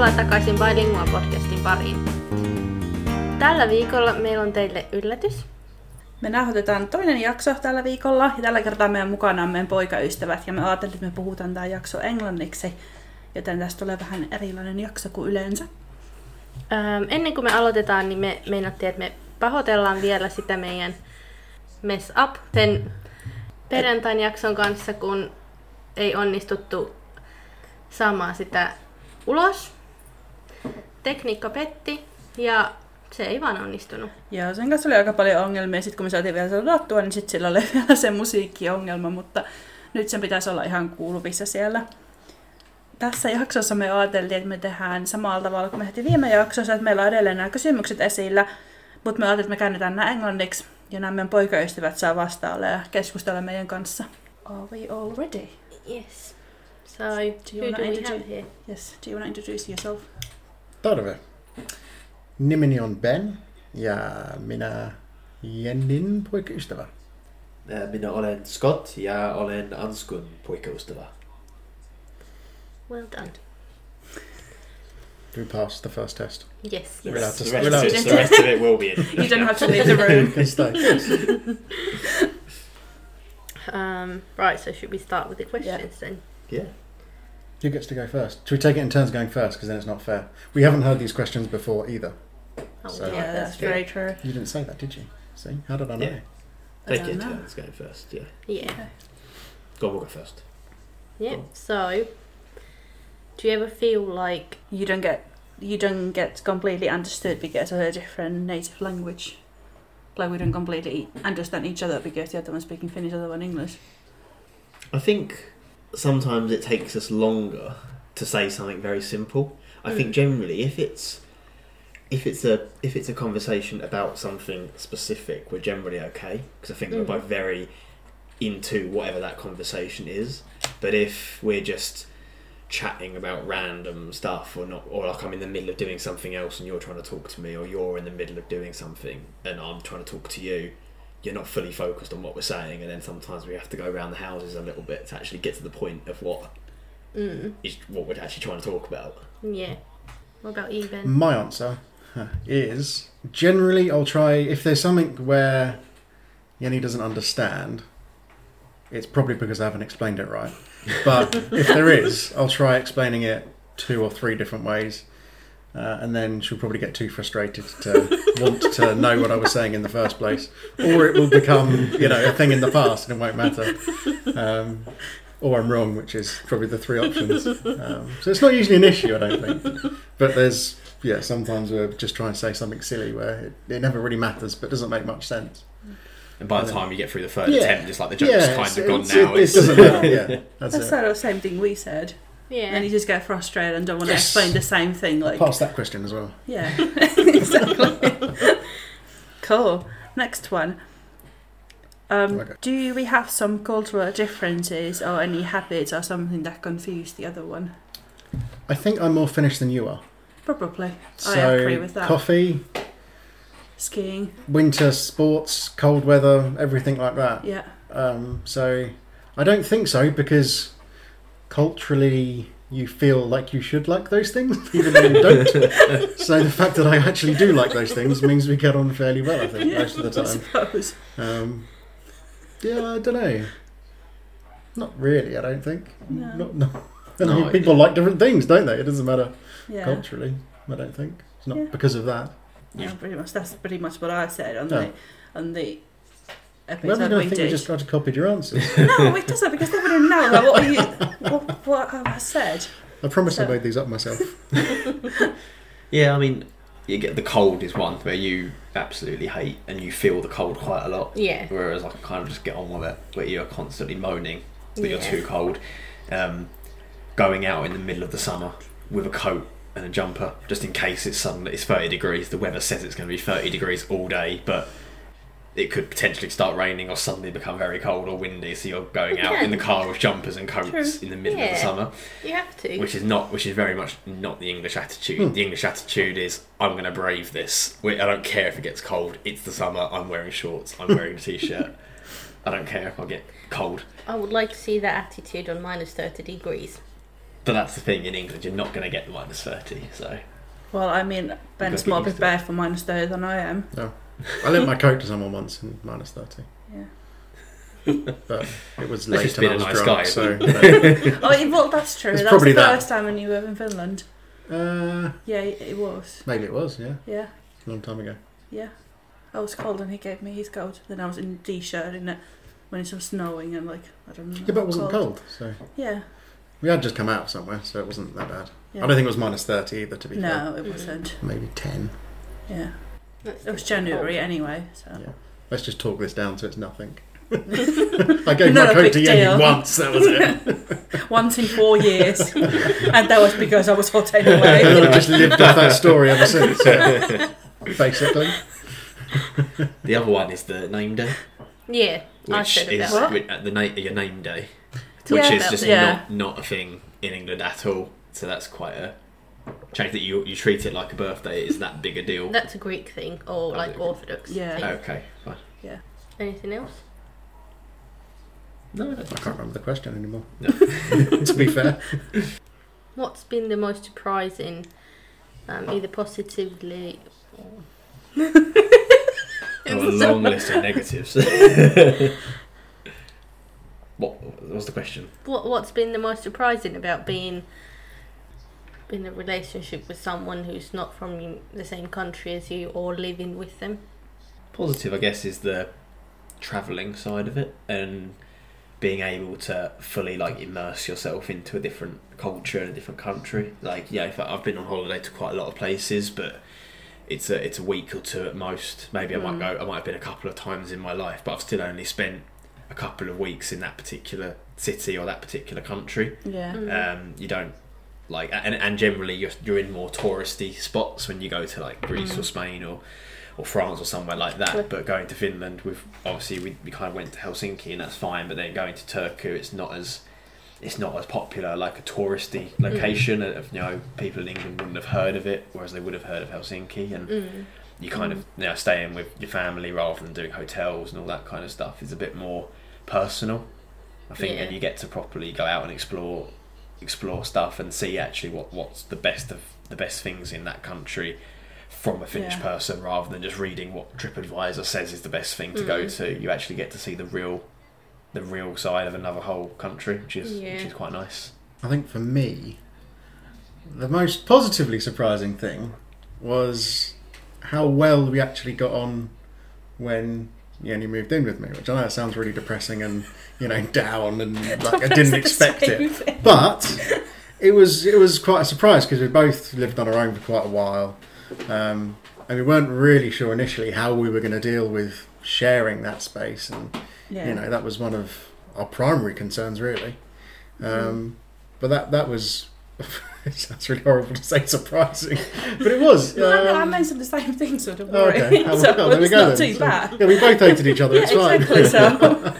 Tervetuloa takaisin Bilingual podcastin pariin. Tällä viikolla meillä on teille yllätys. Me nauhoitetaan toinen jakso tällä viikolla ja tällä kertaa meidän mukana on meidän poikaystävät ja me ajattelin, että me puhutaan tämä jakso englanniksi, joten tästä tulee vähän erilainen jakso kuin yleensä. Ähm, ennen kuin me aloitetaan, niin me meinattiin, että me pahoitellaan vielä sitä meidän mess up sen perjantain jakson kanssa, kun ei onnistuttu saamaan sitä ulos. Tekniikka petti ja se ei vaan onnistunut. Ja sen kanssa oli aika paljon ongelmia. Sitten kun me saatiin vielä se ladattua, niin sitten sillä oli vielä se musiikkiongelma, mutta nyt sen pitäisi olla ihan kuuluvissa siellä. Tässä jaksossa me ajateltiin, että me tehdään samalla tavalla kuin me tehtiin viime jaksossa, että meillä on edelleen nämä kysymykset esillä, mutta me ajateltiin, että me käännetään nämä englanniksi ja nämä meidän poikaystävät saa vastailla ja keskustella meidän kanssa. Are we all ready? Yes. So, Do you who wanna do we introduce- have here? Yes, do you want to introduce yourself? Terve. Nimeni on Ben ja minä Jennin poikaystävä. Minä olen Scott ja olen Anskun poikaystävä. Well done. We passed the first test. Yes, We're yes. to- The we're rest, allowed of, to the rest of it will be in. You don't have to leave the room. Um, right, so should we start with the questions then? Yeah. Who gets to go first? Should we take it in turns going first? Because then it's not fair. We haven't heard these questions before either. Oh, So- yeah, yeah, that's true. very true. You didn't say that, did you? See? How did I know? Yeah. I Take don't it know. turns going first, yeah. Yeah. Go on, we'll go first. Yeah. Cool. So, do you ever feel like You don't get you don't get completely understood because of a different native language. Like we don't completely understand each other because the other one's speaking Finnish, the other one English. I think sometimes it takes us longer to say something very simple. I Mm. think generally, if it's if it's a if it's a conversation about something specific, we're generally okay because I think Mhm. we're both very into whatever that conversation is. But if we're just chatting about random stuff or not or like I'm in the middle of doing something else and you're trying to talk to me or you're in the middle of doing something and I'm trying to talk to you you're not fully focused on what we're saying and then sometimes we have to go around the houses a little bit to actually get to the point of what mm, is what we're actually trying to talk about yeah? What about you, Ben? My answer is generally I'll try if there's something where Jenni doesn't understand. It's probably because I haven't explained it right. But if there is, I'll try explaining it two or three different ways, uh, and then she'll probably get too frustrated to want to know what I was saying in the first place, or it will become you know a thing in the past and it won't matter. Um, or I'm wrong, which is probably the three options. Um, so it's not usually an issue, I don't think. But there's yeah, sometimes we're just trying to say something silly where it, it never really matters, but doesn't make much sense. and by the Yeah. time you get through the third Yeah. attempt it's like the joke's yeah, kind of gone it's- now It, it doesn't matter. Yeah, that's, That's it. sort of the same thing we said. Yeah. And you just get frustrated and don't want to Yes. explain the same thing. Like, Pass that question as well. yeah, exactly. cool. Next one. Um, Okay. Do we have some cultural differences or any habits or something that confuse the other one? I think I'm more Finnish than you are. Probably. So I agree with that. coffee, Skiing. winter sports, cold weather, everything like that. Yeah. Um, so I don't think so because culturally you feel like you should like those things, even though you don't. so the fact that I actually do like those things means we get on fairly well. I think most of the time. I time. suppose. Um, yeah, I don't know. Not really. I don't think. No. Not, no. I No, mean, I- people like different things, don't they? It doesn't matter Yeah. culturally. I don't think it's not Yeah. because of that. Yeah, pretty much. That's pretty much what I said on Oh. the on the Whoever's episode going to we think did. we just tried to copy your answers? No, it doesn't because they wouldn't know. Like, what are you? What, what have I said? I promise I made these up myself. yeah I mean you get the cold is one where you absolutely hate and you feel the cold quite a lot yeah. whereas I can kind of just get on with it where you're constantly moaning that you're too cold um, going out in the middle of the summer with a coat and a jumper just in case it's suddenly it's 30 degrees the weather says it's going to be 30 degrees all day but it could potentially start raining or suddenly become very cold or windy so you're going It out in the car with jumpers and coats True. in the middle of Yeah. the summer You have to. which is not which is very much not the english attitude Hmm. the english attitude is i'm going to brave this We- i don't care if it gets cold it's the summer i'm wearing shorts i'm wearing a t-shirt i don't care if i get cold I would like to see that attitude on minus 30 degrees. But that's the thing in England, you're not going to get the minus thirty. So Well, I mean, Ben's get more used to it. prepared for minus 30 than I am. I lent my coat to someone once in minus 30. Yeah. But it was That's late just and I being a was nice drunk, guy, so... Oh, it- well, that's true. It's that was probably the that. first time when you were in Finland. uh, Yeah, it it was. maybe it was, yeah. Yeah, A long time ago. yeah. I was cold and he gave me his coat. Then I was in a t-shirt in it when it was snowing and like I don't know. Yeah, but it wasn't cold, so... Yeah. We had just come out of somewhere, so it wasn't that bad. yeah. I don't think it was minus 30 either, to be fair. No, it wasn't. Maybe 10. Yeah, That's it was January cold. anyway. So Yeah. Let's just talk this down so it's nothing. I gave Not my coat to Jenni once, that was it. once in four years, and that was because I was hot and anyway. I've just lived off that story ever since, basically. the other one is the name day, Yeah, I which said is about What? wi- the na- your name day, Yeah, which is just. Yeah. not not a thing in England at all. So that's quite a change that you you treat it like a birthday is that big a deal. That's a Greek thing, or Oh, like is? Orthodox. Yeah. thing. Okay, fine. Yeah. Anything else? No, I can't remember the question anymore. No. to be fair. What's been the most surprising, um, either positively or... Oh, a long list of negatives. what, what was the question? What What's been the most surprising about being in a relationship with someone who's not from the same country as you or living with them? Positive, I guess, is the travelling side of it and being able to fully like immerse yourself into a different culture in a different country. Like, yeah, if I, I've been on holiday to quite a lot of places, but it's a it's a week or two at most. Maybe I might Mm. go. I might have been a couple of times in my life, but I've still only spent a couple of weeks in that particular city or that particular country. Yeah. Mm. Um, you don't like, and, and generally you're you're in more touristy spots when you go to like Greece or Mm. Spain or or France or somewhere like that. But going to Finland, we've obviously we, we kind of went to Helsinki and that's fine. But then going to Turku, it's not as it's not as popular like a touristy location. Of you know, people in England wouldn't have heard of it, whereas they would have heard of Helsinki and Mm. you kind of you know staying with your family rather than doing hotels and all that kind of stuff is a bit more personal I think Yeah. and you get to properly go out and explore explore stuff and see actually what what's the best of the best things in that country from a Finnish Yeah. person rather than just reading what TripAdvisor says is the best thing to go Mm. to you actually get to see the real the real side of another whole country which is which is quite nice I think for me, the most positively surprising thing was how well we actually got on when Jenni moved in with me, which I know sounds really depressing and you know down and like I didn't expect it, but it was it was quite a surprise because we both lived on our own for quite a while, um, and we weren't really sure initially how we were going to deal with sharing that space, and Yeah. you know that was one of our primary concerns really. Um, But that that was it sounds really horrible to say surprising, but it was. No, I- I um, mentioned the same thing, so don't Oh, worry. okay. Oh, so well, there we it's go not then. too So- bad. yeah, we both hated each other. Yeah, it's fine. exactly. So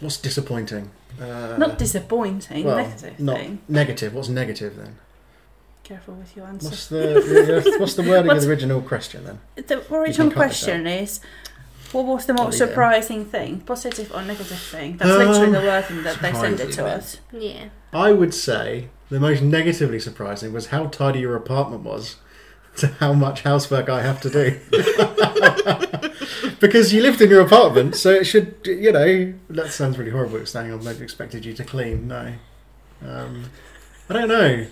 What's disappointing? Uh, not disappointing, well, negative not thing. negative. What's negative then? Careful with your answer. What's the what's the wording of the original question then? The original question is, what was the most leave it in. surprising thing, positive or negative thing? That's Um, literally the wording that they sent it to surprising, us. Yeah. I would say the most negatively surprising was how tidy your apartment was to how much housework I have to do. because you lived in your apartment, so it should, you know, that sounds really horrible saying I've expected you to clean. No. Um, I don't know.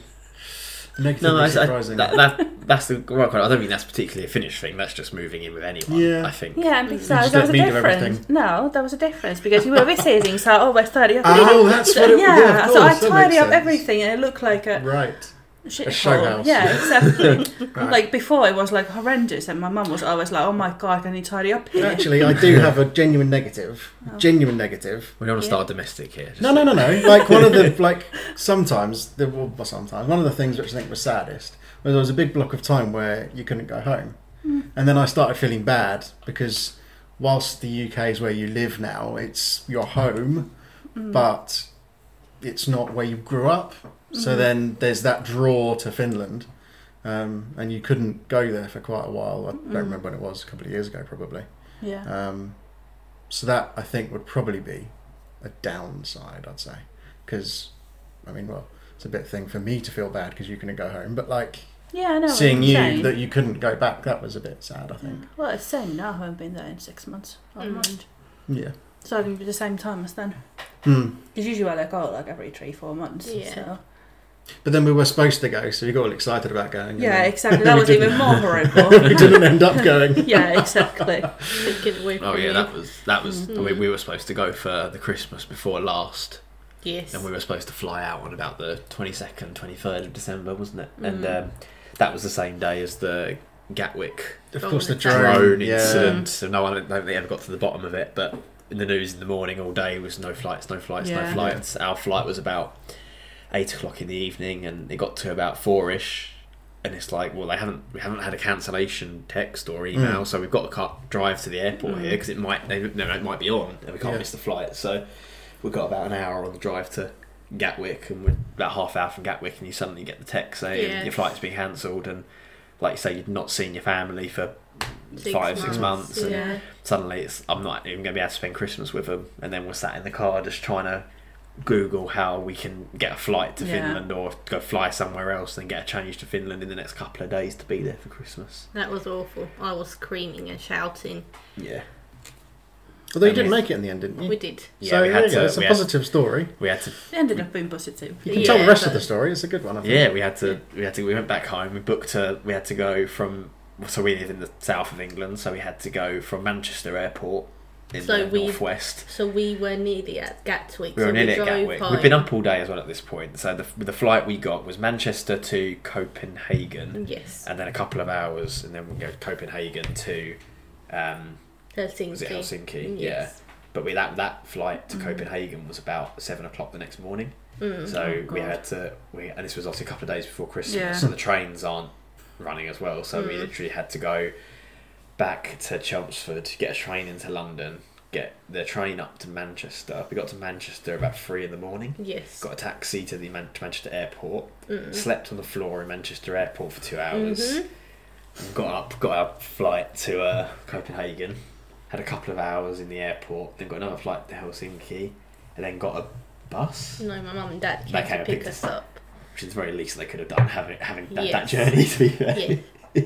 Negatively No, I, I, that, that that's the right kind. I don't think that's particularly a Finnish thing. That's just moving in with anyone. Yeah. I think. Yeah, and You besides, just there was a difference. No, there was a difference because you were visiting, so I always tidy up. oh, that's what it yeah, yeah, of so I course, that tidy up sense. everything and it looked like a Right. Shit A show house. Yeah, exactly. right. like before, it was like horrendous, and my mum was always like, "Oh my god, can you tidy up here?" Actually, I do have a genuine negative. Oh. Genuine negative. We don't want to Yeah. start domestic here. No, no, no, no. Like one of the like sometimes the well, sometimes one of the things which I think was saddest was there was a big block of time where you couldn't go home, and then I started feeling bad because whilst the UK is where you live now, it's your home, Mm. but it's not where you grew up. So Mhm. then there's that draw to Finland, um, and you couldn't go there for quite a while. I don't Mm. remember when it was, a couple of years ago probably. yeah, Um, so that I think would probably be a downside, I'd say, because I mean, well, it's a bit thing for me to feel bad because you couldn't go home. But like Yeah, I know. seeing you're saying. that you couldn't go back, that was a bit sad. I think. Well, it's the same now. I haven't been there in six months. I don't Mm. mind. Yeah. So I can be the same time as then. Hmm. Because usually I like go like every three, four months. Yeah. So. But then we were supposed to go, so we got all excited about going. Yeah, then exactly. That we was even didn't. more horrible. we didn't end up going. yeah, exactly. Taken away from Oh yeah, you. that was that was. I Mhm. mean, we were supposed to go for the Christmas before last, Yes. and we were supposed to fly out on about the twenty second, twenty third of December, wasn't it? And Mhm. um, that was the same day as the Gatwick Of course, the the drone, drone yeah. incident. So no one, I don't think ever got to the bottom of it. But in the news in the morning all day was no flights, no flights, Yeah. no flights. Our flight was about eight o'clock in the evening, and it got to about four-ish. And it's like, well, they haven't we haven't had a cancellation text or email, Mm. so we've got to car- drive to the airport Mm. here because it might they, no, it might be on, and we can't Yeah. miss the flight. So we've got about an hour on the drive to Gatwick, and we're about half hour from Gatwick, and you suddenly get the text saying Yeah. your flight's been cancelled, and like you say, you've not seen your family for 5-6 months, and Yeah. suddenly it's I'm not even going to be able to spend Christmas with them, and then we're sat in the car just trying to Google how we can get a flight to Yeah. Finland or go fly somewhere else and get a change to Finland in the next couple of days to be there for Christmas. That was awful. I was screaming and shouting. Yeah, Although you didn't make it in the end, didn't you? We did. yeah. so we there had you to. It's a we, had, positive story. we had to. It ended up being positive. You can Yeah, tell the rest of the story. It's a good one. I think. Yeah, we had to. We had to. We went back home. We booked a. We had to go from. So we live in the south of England, so we had to go from Manchester Airport in So the we- northwest. So we were near the Gatwick. We were so nearly at drove Gatwick. home. We've been up all day as well at this point. So the the flight we got was Manchester to Copenhagen, Yes. and then a couple of hours, and then we go to Copenhagen to um, Helsinki. was it Helsinki? Yes. Yeah. But we that that flight to Mm. Copenhagen was about seven o'clock the next morning. Mm. So Oh, we had to we and this was obviously a couple of days before Christmas, Yeah. so the trains aren't running as well. So we Mm. literally had to go back to Chelmsford, get a train into London, get the train up to Manchester. We got to Manchester about three in the morning. Yes. Got a taxi to the Man- to Manchester airport. Mm. Slept on the floor in Manchester airport for two hours. Mhm. Got up, got our flight to uh, Copenhagen. Had a couple of hours in the airport. Then got another flight to Helsinki, and then got a bus. No, my mum and dad came came to pick us up. which is the very least they could have done having having that, that journey to be fair. Yeah.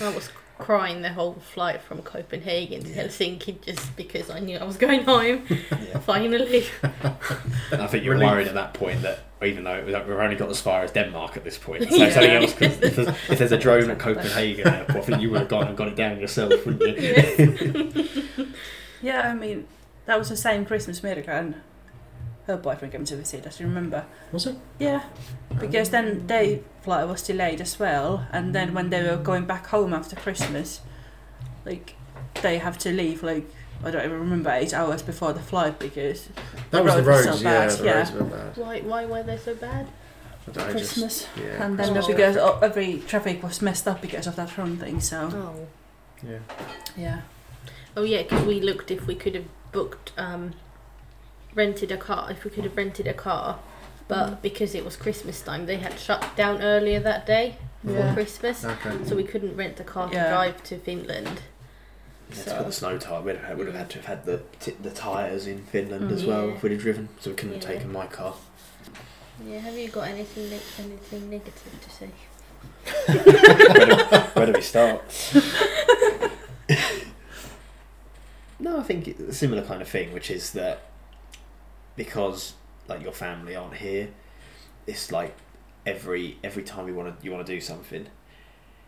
I was crying the whole flight from Copenhagen to Helsinki just because I knew I was going home. Finally. And I think you're Relief. worried at that point that even though it was, we've only got as far as Denmark at this point, so Yeah. if something else could, if, there's, if there's a drone at Copenhagen airport, I think you would have gone and got it down yourself, wouldn't you? Yeah, I mean, that was the same Christmas miracle, and her boyfriend came to visit us, you remember? Was it? Yeah, because then their flight was delayed as well, and then when they were going back home after Christmas, like, they have to leave, like, I don't even remember, eight hours before the flight because That was the road was roads. so yeah, bad, the yeah. roads were bad. Why, why were they so bad? I don't just- Christmas. yeah, and then Christmas because oh, every traffic was messed up because of that wrong thing, so Oh. yeah. yeah. Oh yeah, because we looked if we could have booked, um, rented a car. If we could have rented a car, but Mm. because it was Christmas time, they had shut down earlier that day for Yeah. Christmas, Okay. so we couldn't rent a car to Yeah. drive to Finland. Yeah, to put the snow tire, we'd have, would have had to have had the t- the tyres in Finland as Mm. well Yeah. if we'd have driven, so we couldn't have Yeah. taken my car. Yeah, have you got anything ne- anything negative to say? where, do, where do we start? no, I think it's a similar kind of thing, which is that because like your family aren't here, it's like every every time you want to you want to do something,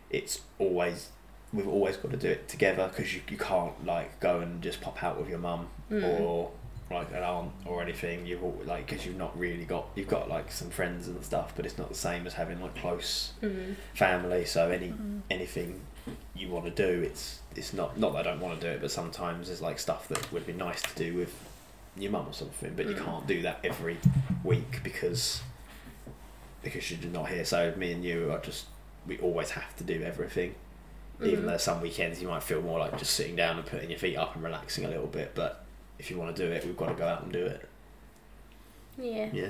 it's always we've always got to do it together because you, you can't like go and just pop out with your mum Mm. or like an aunt or anything. You've all, like because you've not really got you've got like some friends and stuff, but it's not the same as having like close Mm. family. So any Mm. anything you want to do, it's it's not not that I don't want to do it, but sometimes there's like stuff that would be nice to do with your mum or something, but you Mm. can't do that every week because because you're not here. So me and you are just we always have to do everything. Even Mhm. though some weekends you might feel more like just sitting down and putting your feet up and relaxing a little bit, but if you want to do it, we've got to go out and do it. Yeah. Yeah.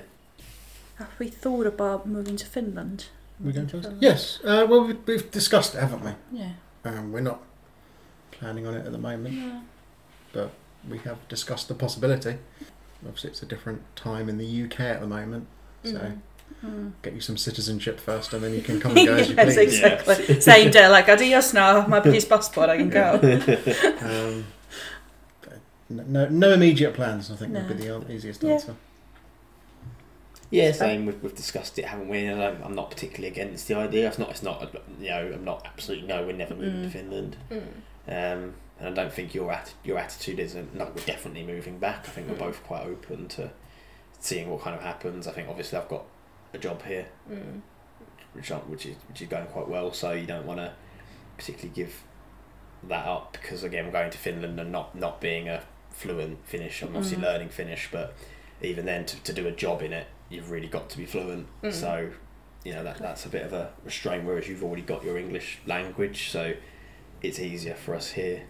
Have we thought about moving to Finland? We going to? Yes. Uh, well, we- we've discussed it, haven't we? Yeah. Um, we're not planning on it at the moment. No. but we have discussed the possibility. Obviously, it's a different time in the UK at the moment, so Mhm. get you some citizenship first, and then you can come and go as you yes, please. exactly. Same day, like adios now, my police passport, I can go. Um, no, no immediate plans. I think would be the easiest Yeah. answer. Yeah, same. We've, we've discussed it, haven't we? And I'm, I'm not particularly against the idea. It's not. It's not. You know, I'm not absolutely no. We're never moving to Mm. Finland. Mm. Um, and I don't think your atti- your attitude isn't. No, we're definitely moving back. I think we're Mm. both quite open to seeing what kind of happens. I think obviously I've got a job here, Mm. which which is which is going quite well. So you don't want to particularly give that up because again, we're going to Finland and not not being a fluent Finnish. I'm obviously Mm. learning Finnish, but even then, to, to do a job in it, you've really got to be fluent. Mm. So you know that that's a bit of a restraint. Whereas you've already got your English language, so it's easier for us here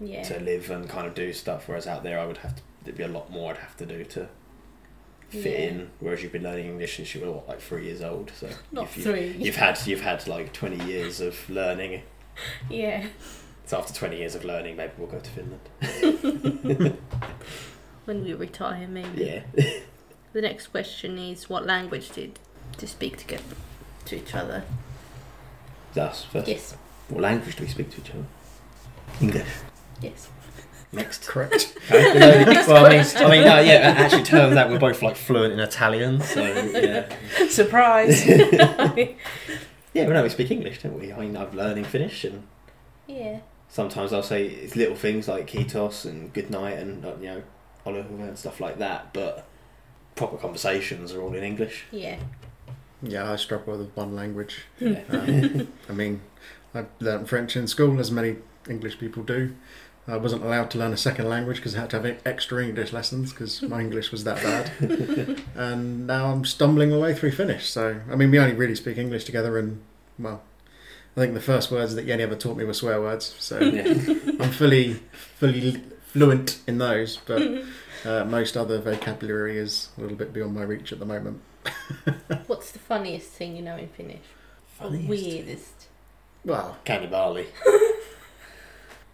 Yeah. to live and kind of do stuff. Whereas out there, I would have to. There'd be a lot more I'd have to do to fit Yeah. in. Whereas you've been learning English since you were what, like three years old. So Not if you, three. You've had you've had like twenty years of learning. Yeah. So after twenty years of learning, maybe we'll go to Finland. When we retire, maybe. Yeah. The next question is what language did to speak together to each other? That's first. Yes. What language do we speak to each other? English. Yes. Next. Correct. Okay. well, I mean, I mean, no, yeah. it Actually, turns out we're both like fluent in Italian, so yeah. Surprise. Yeah, but no, we speak English, don't we? I mean, I'm learning Finnish, and Yeah. sometimes I'll say it's little things like kitos and good night and uh, you know, aloha and stuff like that. But proper conversations are all in English. Yeah. Yeah, I struggle with one language. Yeah. Um, I mean, I learned French in school, as many English people do. I wasn't allowed to learn a second language because I had to have extra English lessons because my English was that bad. and now I'm stumbling my way through Finnish. So, I mean, we only really speak English together, and well, I think the first words that Jenni ever taught me were swear words. So yeah. I'm fully, fully fluent in those, but uh, most other vocabulary is a little bit beyond my reach at the moment. What's the funniest thing you know in Finnish? Or weirdest? Well, Cannibali.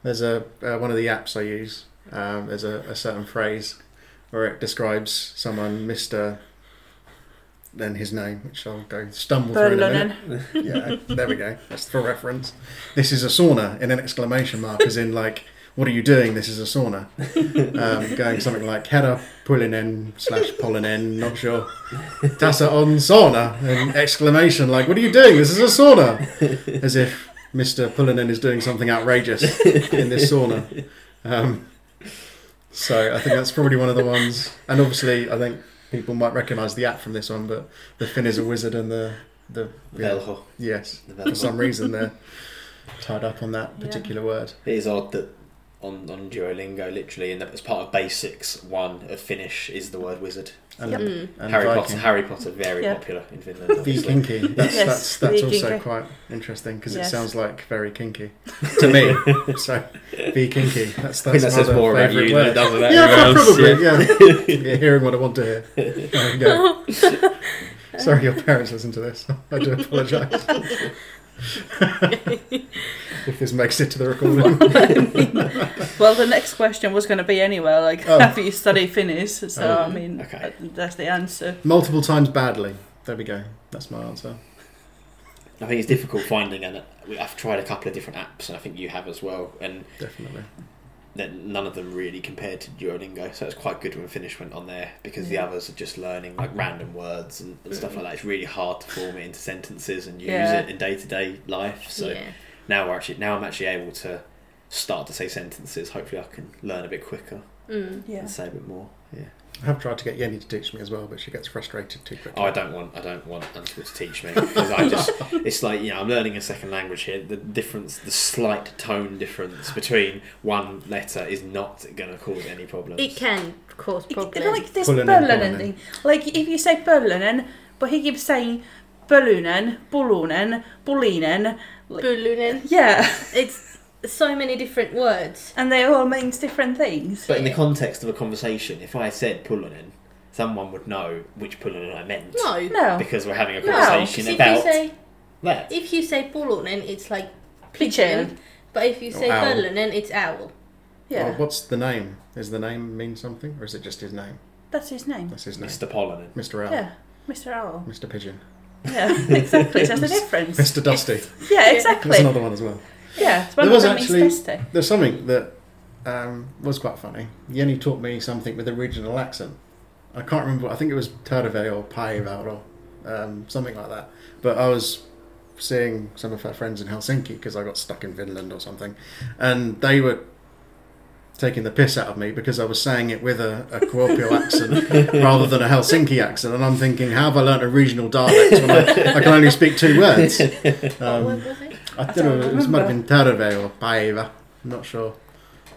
There's a uh, one of the apps I use. Um, there's a, a certain phrase where it describes someone, Mister, then his name, which I'll go stumble through in a minute. Yeah, there we go. That's for reference. This is a sauna in an exclamation mark, as in like, what are you doing? This is a sauna. Um, going something like Herra Pullinen slash Pollinen, not sure. Tassa on sauna, an exclamation like, what are you doing? This is a sauna. As if Mr. Pullinen is doing something outrageous in this sauna. Um, so I think that's probably one of the ones. And obviously, I think people might recognise the app from this one, but the Finn is a wizard and the the yeah, yes The for some reason they're tied up on that Yeah. particular word. It is odd that on, on Duolingo, literally, and as part of basics, one of Finnish is the word wizard. And, Yep. And Harry Viking. Potter, Harry Potter, very Yeah. popular in Finland. obviously. Vikinky. That's Yes, that's that's also Vikinky. quite interesting because Yes. it sounds like very kinky to me. so Vikinky. That's I think that's that says my more about favourite you word. than it does about Yeah, else. probably. Yeah. Yeah. yeah, hearing what I want to hear. There you go. Sorry, your parents listen to this. I do apologise. If this makes it to the recording. Well, the next question was going to be anyway, like, Oh. have you study Finnish? So, Oh. I mean, Okay. uh, that's the answer. Multiple times badly. There we go. That's my answer. I think it's difficult finding, and I've tried a couple of different apps, and I think you have as well, and Definitely. Then none of them really compared to Duolingo. So it's quite good when Finnish went on there because the others are just learning like random words and, and stuff like that. It's really hard to form it into sentences and use Yeah. it in day to day life. So yeah. now we're actually now I'm actually able to start to say sentences. Hopefully, I can learn a bit quicker Mm. Yeah. and say a bit more. Yeah. I have tried to get Jenni to teach me as well, but she gets frustrated too quickly. Oh, I don't want I don't want Antika to teach me because I just it's like you know I'm learning a second language here. The difference, the slight tone difference between one letter is not going to cause any problems. It can cause It- problems. Like this Pullinen, Berlinen thing. Like, if you say Berlinen, but he keeps saying Pölynen, Pulunen, Pulinen. Like, Pullunen. yeah, It's so many different words. and they all means different things. But in the context of a conversation, if I said Pullonen, someone would know which Pullonen I meant. No. No. Because we're having a No, conversation 'cause if about you say that. if you say pullunen, it's like Pigeon. pigeon. But if you Or say owl. pullunen, it's owl. Yeah, Well, what's the name? Is the name mean something, or is it just his name? that's his name. That's his name. Mr. Polonen. Mr. Owl. Yeah, Mr. Owl. Mr. Pigeon, Yeah, exactly. That's the difference. Mr. Dusty. Yeah, exactly. That's another one as well. Yeah, it's one There was actually- There's something that um, was quite funny. Jenni taught me something with a regional accent. I can't remember. I think it was Tardave or Paiva or um, something like that. But I was seeing some of her friends in Helsinki because I got stuck in Finland or something, and they were taking the piss out of me because I was saying it with a, a Kuopio accent rather than a Helsinki accent. And I'm thinking, how have I learnt a regional dialect when I, I can only speak two words? Um? I I don't know. don't It might have been Tarve or Paiva. I'm not sure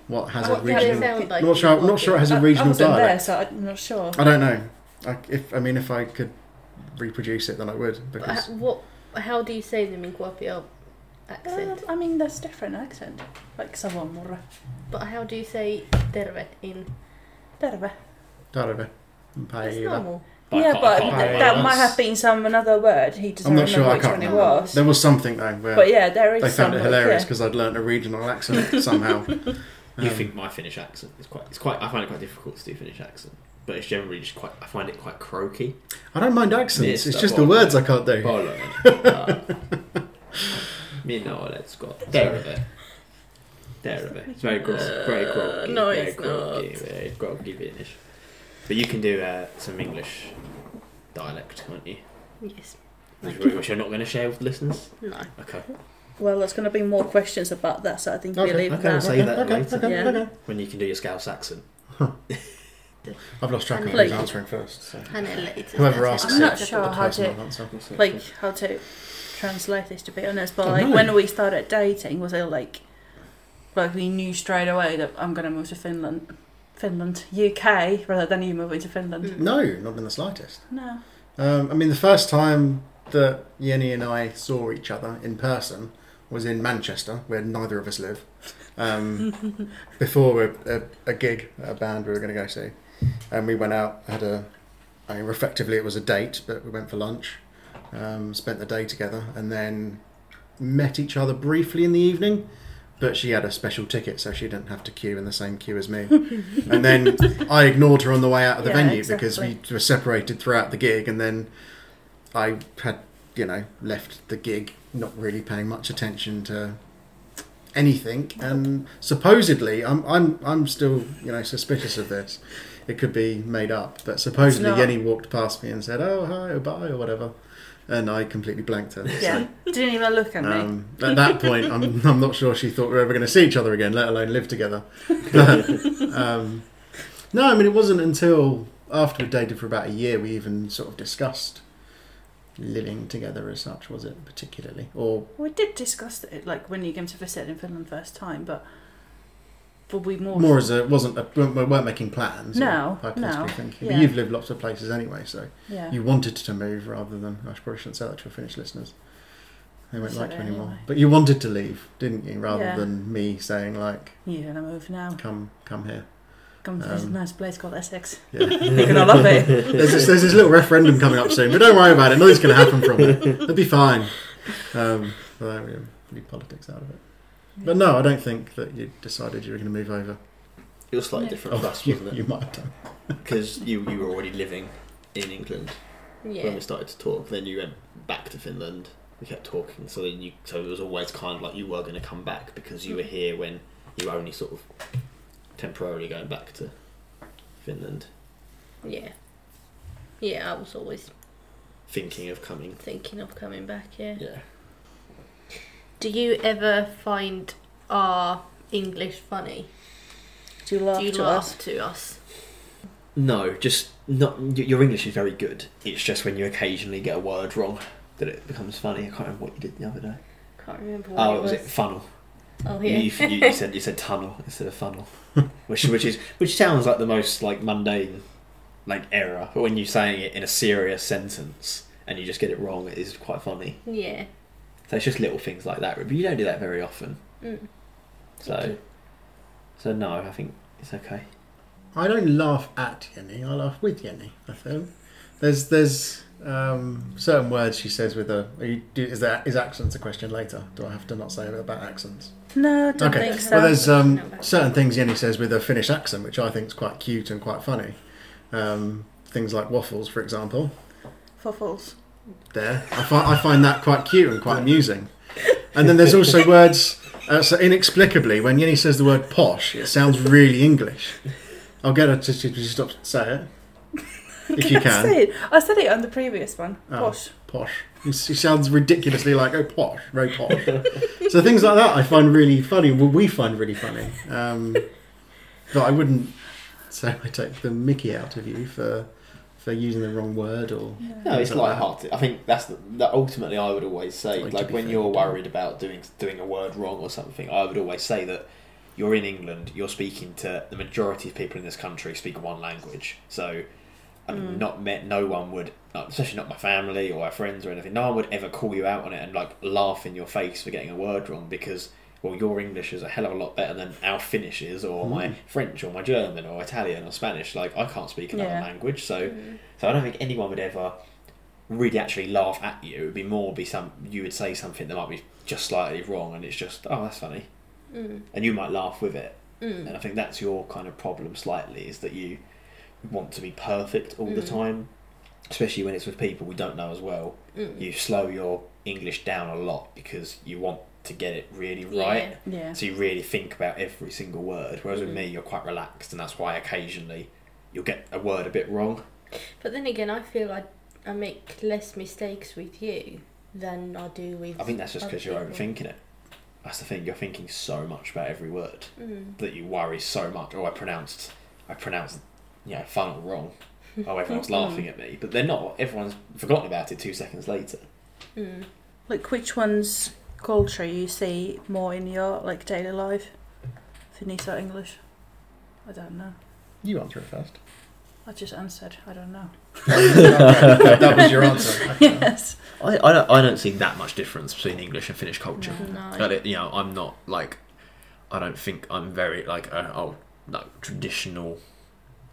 what has a What did it regional. sound like? Not sure. Not sure it has a regional wasn't there, dialect. so I'm not sure. I don't know. I, if I mean, if I could reproduce it, then I would. But Because h- what? How do you say them in Kuopio accent? Uh, I mean, there's different accent, like Savonmurra. But how do you say terve in? Terve. Tarve, That's Paiva. Normal. Yeah, but can't th- that That's- might have been some another word. He doesn't I'm not remember sure. I which can't one it remember. was. There was something though where But yeah, there is. they found it some, hilarious yeah. because I'd learnt a regional accent somehow. You Um, think my Finnish accent is quite? It's quite. I find it quite difficult to do Finnish accent, but it's generally just quite. I find it quite croaky. I don't mind accents. It's just the words I can't do. Paljon. Minä olet Scott. Terve. Terve. It's very croaky. Very croaky. no, very it's croaky, not. Very croaky Finnish. But you can do uh, some English dialect, can't you? Yes. Which, Like- which you're not going to share with the listeners. No. Okay. Well, there's going to be more questions about that, so I think we Okay, leave okay, that. we'll save that okay, later. okay, Yeah. okay. When you can do your Scouse accent. I've lost track of who's answering first. So. Hänelle itse Whoever asks I'm not sure how to- answer. like how to translate this to be honest but Oh, like no. when we started dating was it like like we knew straight away that I'm gonna move to Finland Finland UK rather than you moving to Finland Mm. No, not in the slightest. no Um, I mean, the first time that Jenni and I saw each other in person was in Manchester, where neither of us live. Um, before a, a, a gig, a band we were going to go see, and we went out. Had a, I mean, effectively it was a date, but we went for lunch, um, spent the day together, and then met each other briefly in the evening. But she had a special ticket, so she didn't have to queue in the same queue as me. and then I ignored her on the way out of the Yeah, venue because we were separated throughout the gig, and then I had, you know, left the gig not really paying much attention to anything, and supposedly I'm I'm I'm still you know suspicious of this. It could be made up, but supposedly. Jenni walked past me and said, "Oh hi, or bye," or whatever, and I completely blanked her. yeah didn't even look at me Um, at that point, I'm, I'm not sure she thought we were ever going to see each other again, let alone live together. But, um, no, I mean, it wasn't until after we dated for about a year we even sort of discussed living together as such, was it particularly? Or we did discuss it like when you came to visit in Finland first time but more, more as a, it wasn't, a, we weren't making plans. No, no, thinking. yeah. But you've lived lots of places anyway, so yeah you wanted to move rather than, I probably shouldn't say that to your Finnish listeners. They won't like you anymore. anyway. But you wanted to leave, didn't you? Rather Yeah. than me saying like, you're gonna move now come, come here. come to this Um, nice place called Essex Yeah. you're gonna love it there's, this, there's this little referendum coming up soon, but don't worry about it. Nothing's going to happen from it. It'll be fine. Um, but we leave politics out of it. But no, I don't think that you decided you were going to move over. It was slightly Yeah. different for Oh, us, you, wasn't it? you might have done. Because you, you were already living in England when Yeah. we started to talk. Then you went back to Finland. We kept talking, so then you so it was always kind of like you were going to come back because you were here when you were only sort of temporarily going back to Finland, Yeah. Yeah, I was always thinking of coming. thinking of coming back, yeah. Yeah. Do you ever find our English funny? do you laugh Do you to laugh us to us? No, just not. Your English is very good. It's just when you occasionally get a word wrong that it becomes funny. I can't remember what you did the other day. Can't remember what Oh, it was was. it funnel? Oh, yeah. You, yeah. you, you said you said tunnel instead of funnel, which which is which sounds like the most like mundane like error, but when you're saying it in a serious sentence and you just get it wrong, it is quite funny. yeah. So it's just little things like that, but you don't do that very often. Mm. So, so no, I think it's okay. I don't laugh at Jenni. I laugh with Jenni. I think there's there's um, certain words she says with a. Are you, do, is that is accents a question later? Do I have to not say about accents? no I don't Okay. think so Well, there's um, certain things Jenni says with a Finnish accent, which I think is quite cute and quite funny. Um, things like waffles, for example. Fuffles. There. I find, I find that quite cute and quite amusing. And then there's also words, uh, so inexplicably, when Jenni says the word posh, it sounds really English. I'll get her to, to, to stop say it. If you can. say it. I said it on the previous one. Oh. Posh. Posh. It sounds ridiculously like, oh, posh, very posh. so things like that I find really funny. Well, we find really funny. Um, but I wouldn't say I take the mickey out of you for for using the wrong word or. No, it's Things light-hearted. I think that's the, that. Ultimately, I would always say, Like, to like be when you're we worried about doing doing a word wrong or something, I would always say that you're in England. You're speaking to the majority of people in this country speak one language. So, I'm not met. No one would, uh, especially not my family or my friends or anything. No one would ever call you out on it and like laugh in your face for getting a word wrong because. Well, your English is a hell of a lot better than our Finnish is, or my French, or my German, or Italian, or Spanish. Like I can't speak another Yeah. language, so so I don't think anyone would ever really actually laugh at you. It would be more be some you would say something that might be just slightly wrong, and it's just oh that's funny, Mm. and you might laugh with it. Mm. And I think that's your kind of problem slightly is that you want to be perfect all the Mm. time, especially when it's with people we don't know as well. Mm. You slow your English down a lot because you want to get it really right. Yeah. So you really think about every single word. Whereas with Mm. me, you're quite relaxed, and that's why occasionally you'll get a word a bit wrong. But then again, I feel like I make less mistakes with you than I do with. I think that's just because you're overthinking it. That's the thing. You're thinking so much about every word Mm. that you worry so much. Oh, I pronounced, I pronounced, you know, funnel wrong. Oh, everyone's laughing at me, but they're not. Everyone's forgotten about it two seconds later. Mm. Like which one's culture you see more in your like daily life? Finnish or English? I don't know. You answer it first. I just answered. I don't know. that was your answer. yes. I, I don't I don't see that much difference between English and Finnish culture. No. But it, you know, I'm not like, I don't think I'm very like uh, oh like traditional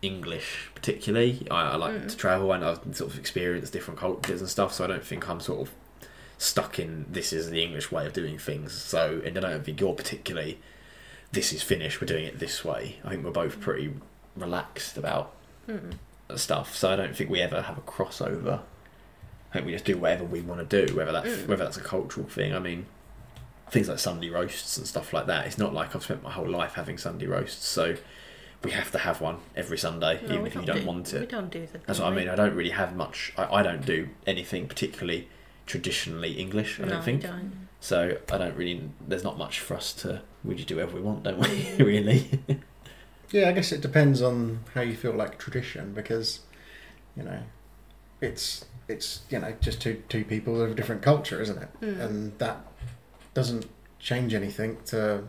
English particularly. I, I like Mm. to travel and I've sort of experienced different cultures and stuff. So I don't think I'm sort of stuck in this is the English way of doing things. So and I don't think you're particularly this is Finnish. We're doing it this way. I think we're both pretty relaxed about Mm. stuff. So I don't think we ever have a crossover. I think we just do whatever we want to do, whether that's Mm. whether that's a cultural thing. I mean, things like Sunday roasts and stuff like that. It's not like I've spent my whole life having Sunday roasts, so we have to have one every Sunday, No, even if you don't do- want We it. don't do that. That's what I mean. I don't really have much. I, I don't do anything particularly traditionally English. I no, don't think we don't. so. I don't really. There's not much for us to. We just do whatever we want, don't we? really. Yeah, I guess it depends on how you feel like tradition because, you know, it's it's you know just two two people of a different culture, isn't it? Mm. And that doesn't change anything to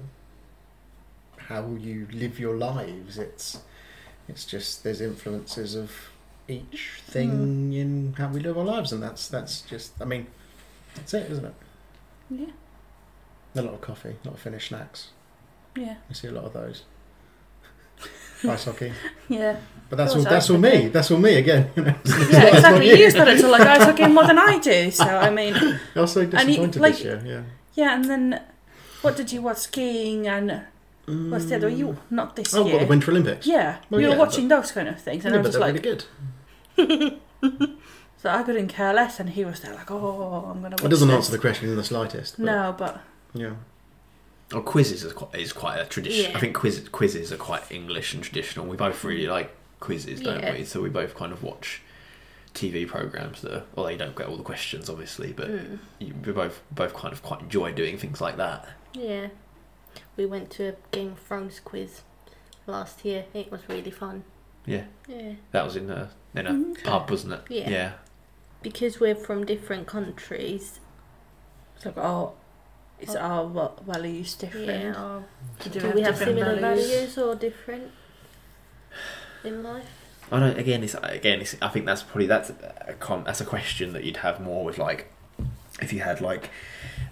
how you live your lives. It's it's just there's influences of each thing mm-hmm. in how we live our lives, and that's that's just I mean that's it, isn't it? Yeah. A lot of coffee, a lot of Finnish snacks. Yeah. I see a lot of those. Ice hockey. Yeah. But that's all. That's all me. That's all me again. You know, Yeah, not exactly. You started to like ice hockey more than I do, so I mean, I was so you- disappointed like- this year. Yeah. yeah. And then, what did you watch? Skiing and what's the other? You not this Oh, year. what the Winter Olympics? Yeah, Well, we were yeah, watching those kind of things, and Yeah, I but was they're like, really good. so I couldn't care less, and he was there like, oh, I'm gonna. Watch It doesn't this. answer the question in the slightest. But, No, but Yeah. Or quizzes is quite, is quite a tradition. Yeah. I think quiz, quizzes are quite English and traditional. We both really like quizzes, don't Yeah. we? So we both kind of watch TV programs that, are, well, they don't get all the questions, obviously, but Mm. you, we both both kind of quite enjoy doing things like that. Yeah. We went to a Game of Thrones quiz last year. It was really fun. Yeah, Yeah. that was in a in a Mm. pub, wasn't it? Yeah. yeah. Because we're from different countries. it's like, oh, it's our va- values different. Yeah. our- Do Do, we we have have similar values? values or different in life? I don't. Again, it's again. It's, I think that's probably that's a con, that's a question that you'd have more with like if you had like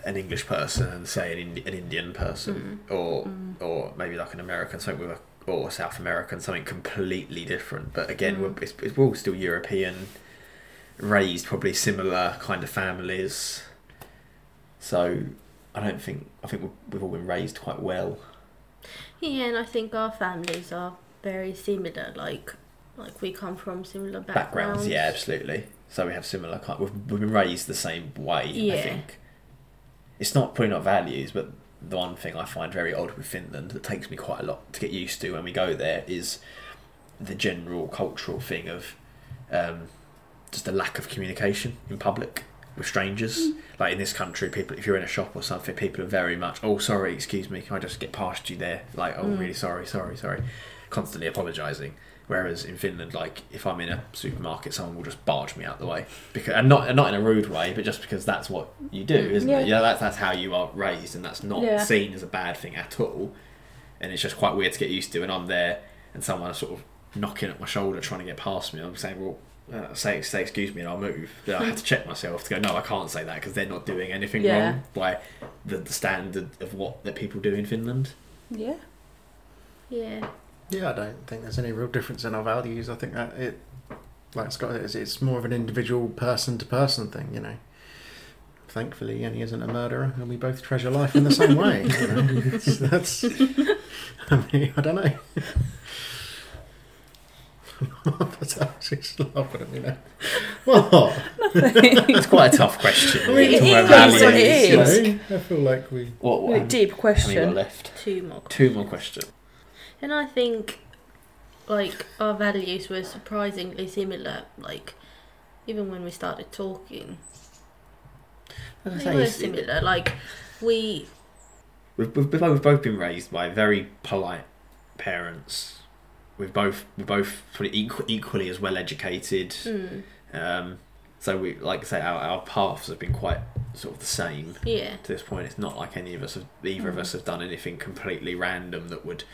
an English person and say an, Indi- an Indian person or Mm. or maybe like an American something with a or South American something completely different. But again, Mm. we're, it's, it's, we're all still European, raised probably similar kind of families. So I don't think I think we've, we've all been raised quite well. Yeah, and I think our families are very similar. Like, like we come from similar Backgrounds, backgrounds. yeah, absolutely. So we have similar kind. We've, we've been raised the same way. I think it's not probably not values, but the one thing I find very odd with Finland that takes me quite a lot to get used to when we go there is the general cultural thing of um, just a lack of communication in public with strangers. Like in this country, people if you're in a shop or something, people are very much, oh sorry, excuse me, can I just get past you there? Like, oh Mm. really sorry, sorry, sorry, constantly apologising. Whereas in Finland, like if I'm in a supermarket, someone will just barge me out the way because, and not and not in a rude way, but just because that's what you do, Mm, isn't yeah. it? Yeah, that's that's how you are raised, and that's not Yeah. seen as a bad thing at all. And it's just quite weird to get used to. And I'm there, and someone sort of knocking at my shoulder, trying to get past me. I'm saying, well. Uh, say, say excuse me and I'll move. Then I have to check myself to go. No, I can't say that because they're not doing anything Yeah. wrong by the, the standard of what that people do in Finland. Yeah. Yeah. Yeah, I don't think there's any real difference in our values. I think that it, like Scott said, it's, it's more of an individual person to person thing, you know. Thankfully, Jenni isn't a murderer, and we both treasure life in the same way. You know, that's. I mean, I don't know. That's she's laughing at me now. What? It's quite a tough question. I mean, It Talking values. it You know, I feel like we. What, what, um, deep how many got question. left? Two more. Two more questions. And I think, like, our values were surprisingly similar. Like, even when we started talking, they were similar. Like, we, We've, we've, both, we've both been raised by very polite parents. We've both we're both equal, equally as well educated. mm, Um, so we like I say our, our paths have been quite sort of the same yeah, to this point. It's not like any of us have either of Mm. us have done anything completely random that would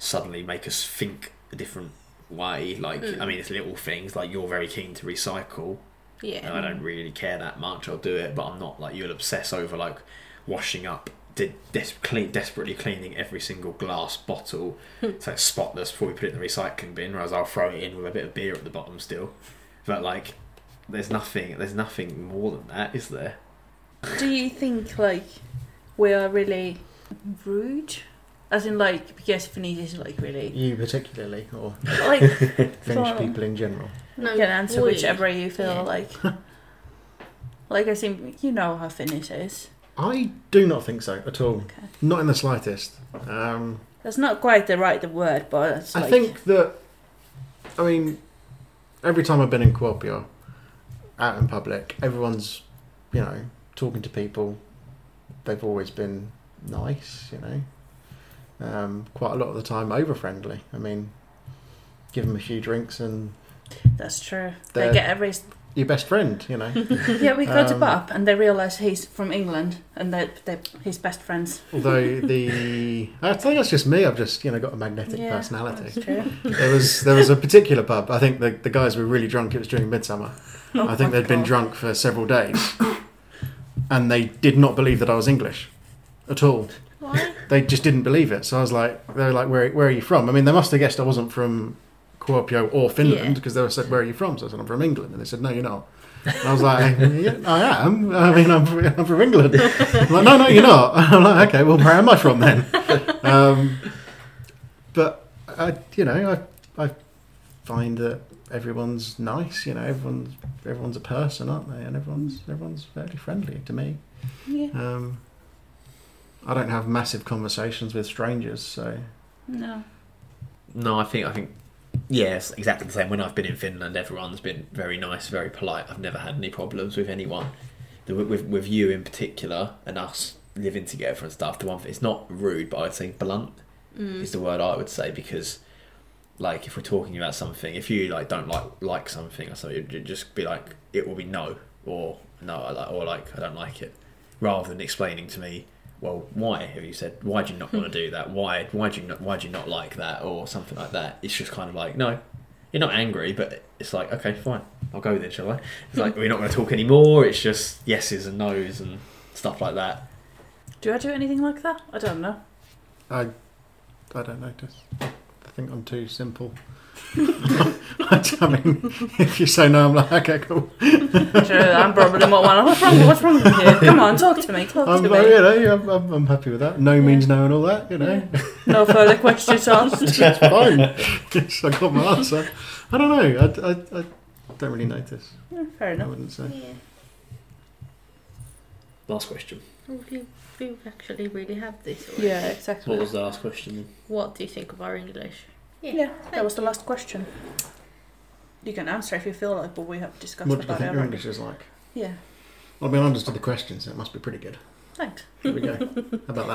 suddenly make us think a different way. Like Mm. I mean, it's little things like you're very keen to recycle. and yeah, I don't really care that much. I'll do it, but I'm not like you'll obsess over like washing up, de- des- clean, desperately cleaning every single glass bottle so it's spotless before we put it in the recycling bin. Whereas I'll throw it in with a bit of beer at the bottom still. But like, there's nothing, there's nothing more than that, is there? Do you think like we are really rude? As in like because Finnish is like really You particularly, or like Finnish people in general. no, you can answer we- whichever you feel yeah. like. like I think you know how Finnish is. I do not think so at all. Okay. Not in the slightest. Um, That's not quite the right word, but it's I like think that, I mean, every time I've been in Kuopio, out in public, everyone's, you know, talking to people. They've always been nice, you know. Um, quite a lot of the time, over friendly. I mean, give them a few drinks and that's true. They're- get every your best friend, you know. yeah. We go to Um, pub and they realize he's from England and that they, his best friends. Although the, I think that's just me. I've just, you know, got a magnetic Yeah, personality. That's true. There was there was a particular pub. I think the the guys were really drunk. It was during midsummer. I think they'd been drunk for several days, and they did not believe that I was English at all. They just didn't believe it. So I was like, they were like, where where are you from? I mean, they must have guessed I wasn't from Kuopio or Finland Yeah. because they were said, where are you from? So I said, I'm from England, and they said, no, you're not. And I was like, yeah, I am. I mean, I'm, from- I'm from England. I'm like, no, no, you're not. I'm like, okay, well, where am I from then? Um, but I, you know, I, I find that everyone's nice. You know, everyone's everyone's a person, aren't they? And everyone's everyone's fairly friendly to me. Yeah. Um, I don't have massive conversations with strangers, so No. No, I think I think yes, exactly the same. When I've been in Finland, everyone's been very nice, very polite. I've never had any problems with anyone. The- With with you in particular, and us living together and stuff. The one thing, it's not rude, but I'd say blunt Mm. is the word I would say because, like, if we're talking about something, if you like don't like like something or something, you'd just be like, it will be no or no, I like or like I don't like it, rather than explaining to me. Well, why have you said? Why do you not want to hmm. do that? Why? Why do you not? Why do you not like that or something like that? It's just kind of like no, you're not angry, but it's like okay, fine, I'll go then, shall I? It's like hmm. we're not going to talk anymore. It's just yeses and nos and stuff like that. Do I do anything like that? I don't know. I I don't notice. I think I'm too simple. I mean, if you say no, I'm like, okay, cool. Sure, I'm probably not one. What's wrong? What's wrong with you? Come on, talk to me. Talk I'm, to like, me. you know, I'm, I'm, I'm happy with that. No means no and all that, you know. No further questions asked. it's fine. Yes, I got my answer. I don't know. I, I, I, Don't really notice. Yeah, fair enough. I wouldn't say. Yeah. Last question. We, we actually really have this. already. Yeah, exactly. What was the last question? What do you think of our English? Yeah, that was the last question. You can answer if you feel like, but we have discussed What do you about it think your. English is like? Yeah, Well, I mean, I understood the question, so it must be pretty good. thanks. There we go. How about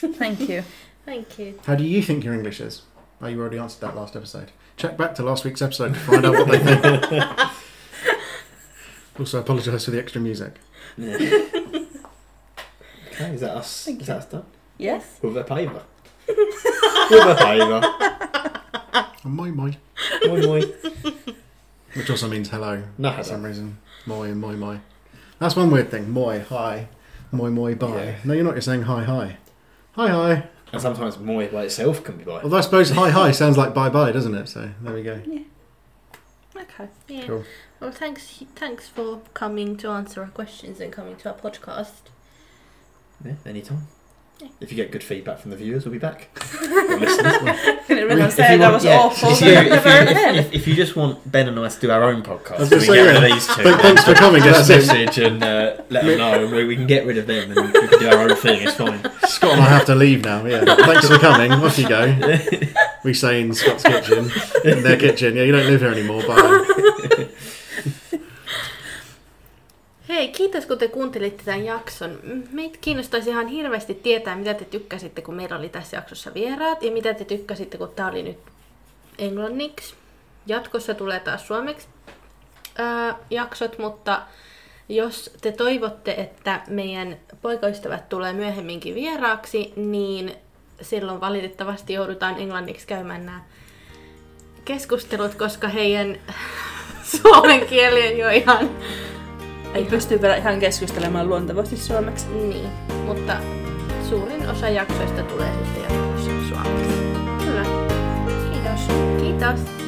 that? Thank you. Thank you. How do you think your English is? Oh, you already answered that last episode. Check back to last week's episode to find out what they think. also, I apologise for the extra music. Yeah. okay, is that us? Thank is you. that us done? Yes. With a paver. With a paver. Oh, moi moi. Moi moi. Which also means hello No, for some reason. Moi and moi moi. That's one weird thing. Moi, hi. Moi moi bye. Yeah. No, you're not. You're saying hi hi. Hi hi. And sometimes moi by itself can be bye. Although I suppose hi hi sounds like bye bye, doesn't it? So there we go. Yeah. Okay. Yeah. Cool. Well, thanks. Thanks for coming to answer our questions and coming to our podcast. Yeah, anytime. Yeah. If you get good feedback from the viewers, we'll be back. Or listeners. Everyone If said you that want- was yeah, awful. If you, never if, you, again. if, if you just want Ben and I to do our own I was podcast, gonna we say, get rid of these two. Th- thanks for coming. Just That's it. message and uh, let them know, and we, we can get rid of them and we can do our own thing. It's fine. Scott and I have to leave now. Yeah. Thanks for coming. Off you go. We say in Scott's kitchen, in their kitchen. Yeah, you don't live here anymore. Bye. Hei, kiitos kun te kuuntelitte tämän jakson. Meitä kiinnostaisi ihan hirveästi tietää, mitä te tykkäsitte, kun meillä oli tässä jaksossa vieraat, ja mitä te tykkäsitte, kun tämä oli nyt englanniksi. Jatkossa tulee taas suomeksi ää, jaksot, mutta jos te toivotte, että meidän poikaystävät tulee myöhemminkin vieraaksi, niin silloin valitettavasti joudutaan englanniksi käymään nämä keskustelut, koska heidän suomen kieli on jo ihan Ei pysty vielä ihan keskustelemaan luontevasti suomeksi. Niin, mutta suurin osa jaksoista tulee sitten jatkossa suomeksi. Kyllä. Kiitos. Kiitos.